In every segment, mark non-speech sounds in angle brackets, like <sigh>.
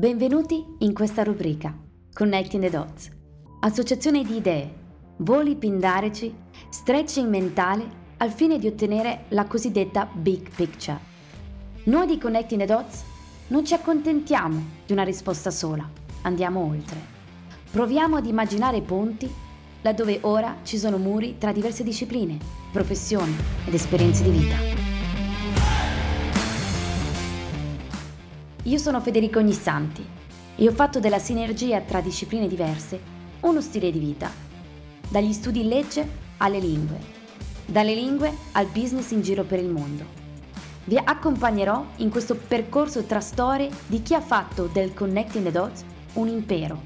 Benvenuti in questa rubrica Connecting the Dots, associazione di idee, voli pindarici, stretching mentale al fine di ottenere la cosiddetta big picture. Noi di Connecting the Dots non ci accontentiamo di una risposta sola, andiamo oltre. Proviamo ad immaginare ponti laddove ora ci sono muri tra diverse discipline, professioni ed esperienze di vita. Io sono Federico Ognissanti e ho fatto della sinergia tra discipline diverse uno stile di vita, dagli studi in legge alle lingue, dalle lingue al business in giro per il mondo. Vi accompagnerò in questo percorso tra storie di chi ha fatto del Connecting the Dots un impero,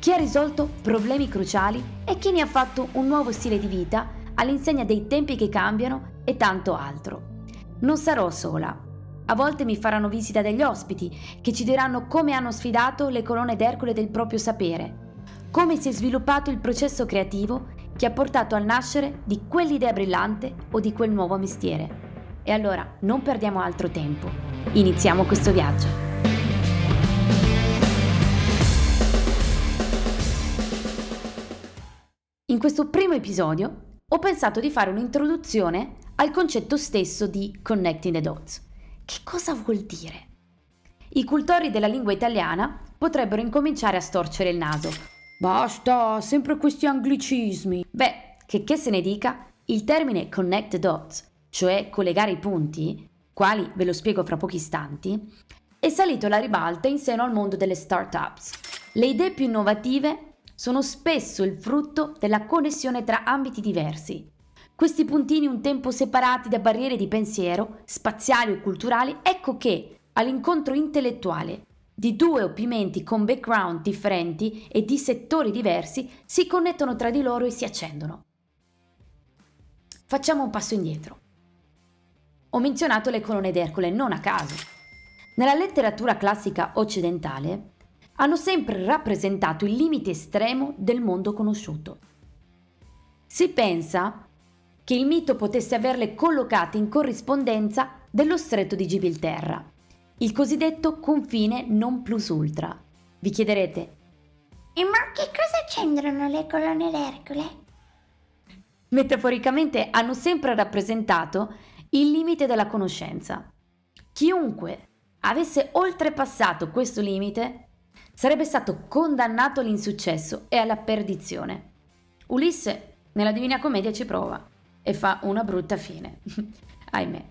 chi ha risolto problemi cruciali e chi ne ha fatto un nuovo stile di vita all'insegna dei tempi che cambiano e tanto altro. Non sarò sola, a volte mi faranno visita degli ospiti che ci diranno come hanno sfidato le colonne d'Ercole del proprio sapere, come si è sviluppato il processo creativo che ha portato al nascere di quell'idea brillante o di quel nuovo mestiere. E allora non perdiamo altro tempo, iniziamo questo viaggio. In questo primo episodio ho pensato di fare un'introduzione al concetto stesso di Connecting the Dots che cosa vuol dire? I cultori della lingua italiana potrebbero incominciare a storcere il naso. Basta, sempre questi anglicismi. Beh, che che se ne dica, il termine connect dots, cioè collegare i punti, quali ve lo spiego fra pochi istanti, è salito alla ribalta in seno al mondo delle start-ups. Le idee più innovative sono spesso il frutto della connessione tra ambiti diversi, questi puntini un tempo separati da barriere di pensiero, spaziali o culturali, ecco che all'incontro intellettuale di due oppimenti con background differenti e di settori diversi si connettono tra di loro e si accendono. Facciamo un passo indietro. Ho menzionato le colonne d'Ercole non a caso. Nella letteratura classica occidentale hanno sempre rappresentato il limite estremo del mondo conosciuto. Si pensa che il mito potesse averle collocate in corrispondenza dello stretto di Gibilterra, il cosiddetto confine non plus ultra. Vi chiederete, e ma che cosa c'entrano le colonne d'Ercole? Metaforicamente hanno sempre rappresentato il limite della conoscenza. Chiunque avesse oltrepassato questo limite sarebbe stato condannato all'insuccesso e alla perdizione. Ulisse nella Divina Commedia ci prova e fa una brutta fine. <laughs> Ahimè.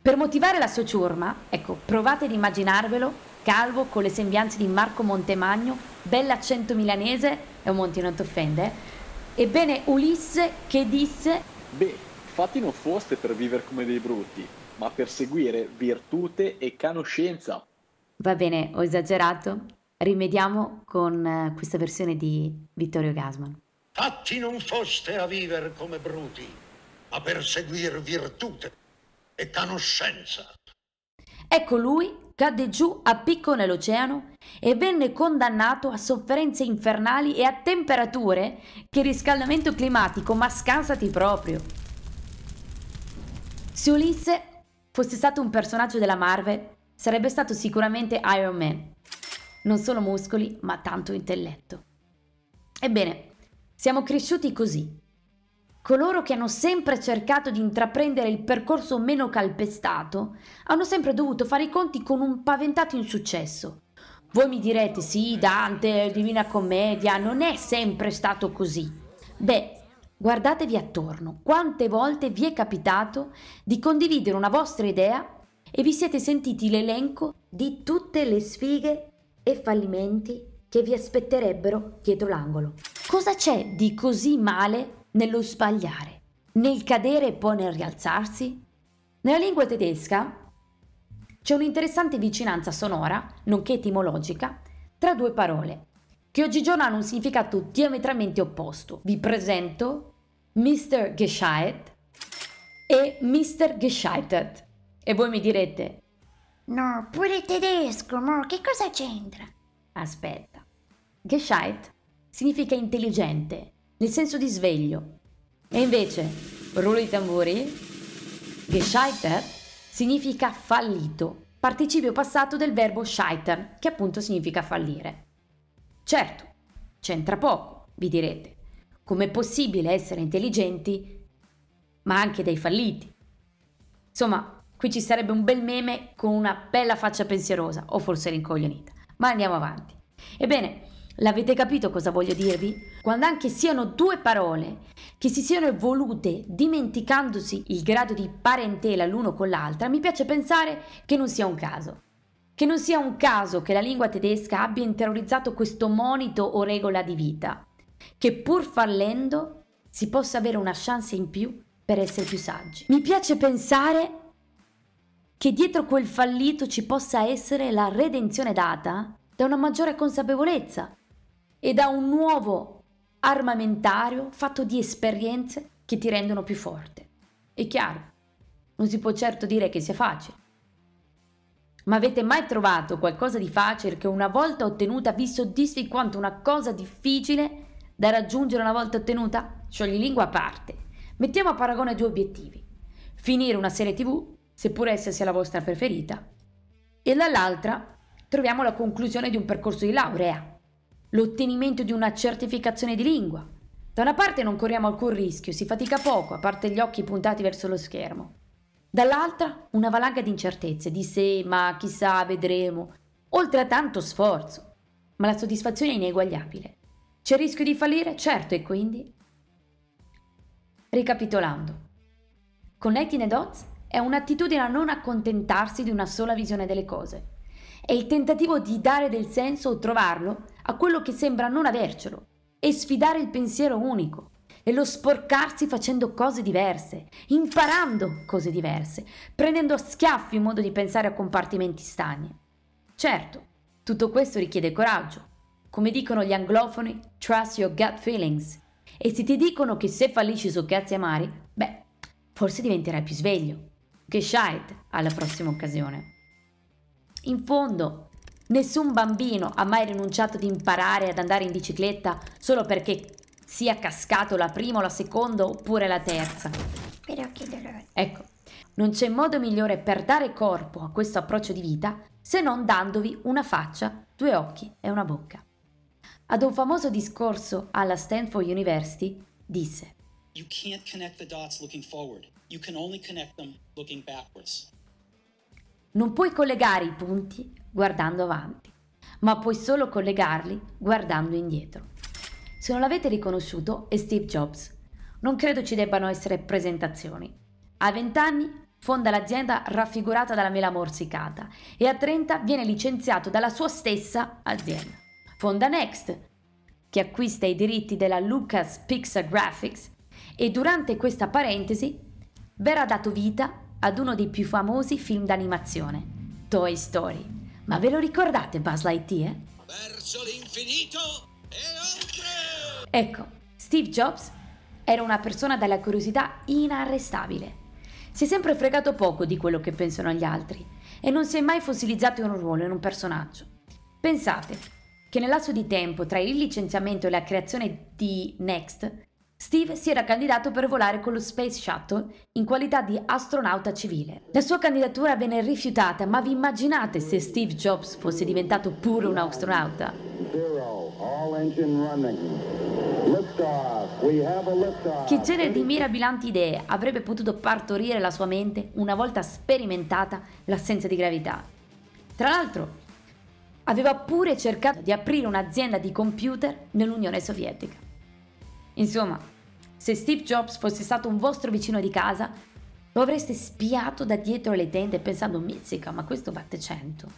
Per motivare la sua ciurma, ecco, provate ad immaginarvelo calvo con le sembianze di Marco Montemagno, bell'accento milanese, e un monti non ti offende, ebbene Ulisse che disse... Beh, fatti non foste per vivere come dei brutti, ma per seguire virtute e conoscenza. Va bene, ho esagerato. Rimediamo con eh, questa versione di Vittorio Gasman. Fatti non foste a vivere come bruti, a perseguire virtute e conoscenza. Ecco lui cadde giù a picco nell'oceano e venne condannato a sofferenze infernali e a temperature che riscaldamento climatico ma scansati proprio. Se Ulisse fosse stato un personaggio della Marvel, sarebbe stato sicuramente Iron Man. Non solo muscoli, ma tanto intelletto. Ebbene, siamo cresciuti così, Coloro che hanno sempre cercato di intraprendere il percorso meno calpestato hanno sempre dovuto fare i conti con un paventato insuccesso. Voi mi direte, sì, Dante, Divina Commedia, non è sempre stato così. Beh, guardatevi attorno, quante volte vi è capitato di condividere una vostra idea e vi siete sentiti l'elenco di tutte le sfighe e fallimenti che vi aspetterebbero dietro l'angolo. Cosa c'è di così male nello sbagliare, nel cadere e poi nel rialzarsi? Nella lingua tedesca c'è un'interessante vicinanza sonora, nonché etimologica, tra due parole, che oggigiorno hanno un significato diametralmente opposto. Vi presento Mr. Gescheit e Mr. Gescheitert. E voi mi direte, No, pure tedesco, mo, che cosa c'entra? Aspetta. Gescheit significa intelligente, nel senso di sveglio. E invece, rullo i tamburi, gescheitert significa fallito, participio passato del verbo scheitern, che appunto significa fallire. Certo, c'entra poco, vi direte. Com'è possibile essere intelligenti, ma anche dei falliti? Insomma, qui ci sarebbe un bel meme con una bella faccia pensierosa, o forse rincoglionita. Ma andiamo avanti. Ebbene, l'avete capito cosa voglio dirvi? Quando anche siano due parole che si siano evolute dimenticandosi il grado di parentela l'uno con l'altra, mi piace pensare che non sia un caso. Che non sia un caso che la lingua tedesca abbia interiorizzato questo monito o regola di vita, che pur fallendo si possa avere una chance in più per essere più saggi. Mi piace pensare che dietro quel fallito ci possa essere la redenzione data da una maggiore consapevolezza e da un nuovo armamentario fatto di esperienze che ti rendono più forte. È chiaro, non si può certo dire che sia facile. Ma avete mai trovato qualcosa di facile che una volta ottenuta vi soddisfi quanto una cosa difficile da raggiungere una volta ottenuta? Scioglilingua a parte. Mettiamo a paragone due obiettivi. Finire una serie tv, seppure essa sia la vostra preferita, e dall'altra troviamo la conclusione di un percorso di laurea, l'ottenimento di una certificazione di lingua. Da una parte non corriamo alcun rischio, si fatica poco, a parte gli occhi puntati verso lo schermo. Dall'altra una valanga di incertezze, di se, ma chissà, vedremo, oltre a tanto sforzo. Ma la soddisfazione è ineguagliabile. C'è il rischio di fallire? Certo, e quindi? Ricapitolando. Connecting the dots è un'attitudine a non accontentarsi di una sola visione delle cose. È il tentativo di dare del senso o trovarlo a quello che sembra non avercelo e sfidare il pensiero unico e lo sporcarsi facendo cose diverse, imparando cose diverse, prendendo a schiaffi un modo di pensare a compartimenti stagni. Certo, tutto questo richiede coraggio. Come dicono gli anglofoni, trust your gut feelings. E se ti dicono che se fallisci su cazzi amari, beh, forse diventerai più sveglio. Che shite alla prossima occasione. In fondo, Nessun bambino ha mai rinunciato ad imparare ad andare in bicicletta solo perché sia cascato la prima o la seconda oppure la terza. Però che dolore. Ecco, non c'è modo migliore per dare corpo a questo approccio di vita se non dandovi una faccia, due occhi e una bocca. Ad un famoso discorso alla Stanford University disse You can't connect the dots looking forward. You can only connect them looking backwards. Non puoi collegare i punti guardando avanti, ma puoi solo collegarli guardando indietro. Se non l'avete riconosciuto, è Steve Jobs. Non credo ci debbano essere presentazioni. A 20 anni fonda l'azienda raffigurata dalla mela morsicata e a 30 viene licenziato dalla sua stessa azienda. Fonda Next, che acquista i diritti della Lucas Pixar Graphics e durante questa parentesi verrà dato vita ad uno dei più famosi film d'animazione, Toy Story. Ma ve lo ricordate Buzz Lightyear? Verso l'infinito e oltre! Ecco, Steve Jobs era una persona dalla curiosità inarrestabile. Si è sempre fregato poco di quello che pensano gli altri e non si è mai fossilizzato in un ruolo, in un personaggio. Pensate che nel lasso di tempo tra il licenziamento e la creazione di Next Steve si era candidato per volare con lo Space Shuttle in qualità di astronauta civile. La sua candidatura venne rifiutata, ma vi immaginate se Steve Jobs fosse diventato pure un astronauta? Che genere di mirabilanti idee avrebbe potuto partorire la sua mente una volta sperimentata l'assenza di gravità? Tra l'altro, aveva pure cercato di aprire un'azienda di computer nell'Unione Sovietica. Insomma, se Steve Jobs fosse stato un vostro vicino di casa, lo avreste spiato da dietro le tende pensando mizzica, ma questo batte 100.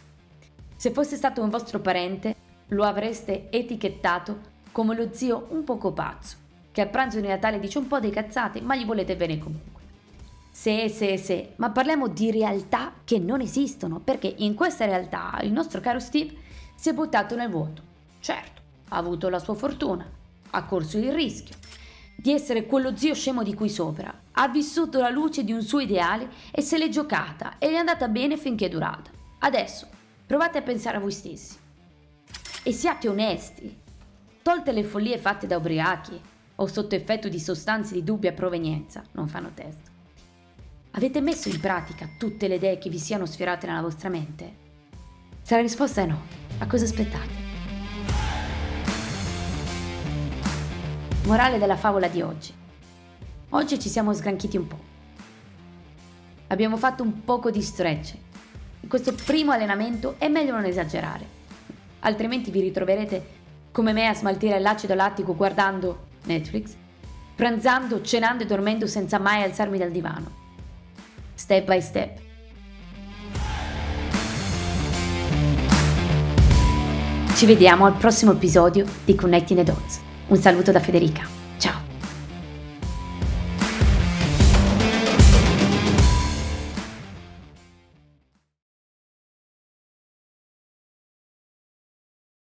Se fosse stato un vostro parente, lo avreste etichettato come lo zio un poco pazzo, che a pranzo di Natale dice un po' di cazzate, ma gli volete bene comunque. Se, se, se, ma parliamo di realtà che non esistono, perché in questa realtà il nostro caro Steve si è buttato nel vuoto. Certo, ha avuto la sua fortuna, ha corso il rischio, di essere quello zio scemo di qui sopra. Ha vissuto la luce di un suo ideale e se l'è giocata e è andata bene finché è durata. Adesso provate a pensare a voi stessi. E siate onesti. Tolte le follie fatte da ubriachi o sotto effetto di sostanze di dubbia provenienza, non fanno testo. Avete messo in pratica tutte le idee che vi siano sfiorate nella vostra mente? Se la risposta è no, a cosa aspettate? Morale della favola di oggi. Oggi ci siamo sgranchiti un po'. Abbiamo fatto un poco di stretch. In questo primo allenamento è meglio non esagerare, altrimenti vi ritroverete come me a smaltire l'acido lattico guardando Netflix, pranzando, cenando e dormendo senza mai alzarmi dal divano. Step by step. Ci vediamo al prossimo episodio di Connecting the Dots. Un saluto da Federica.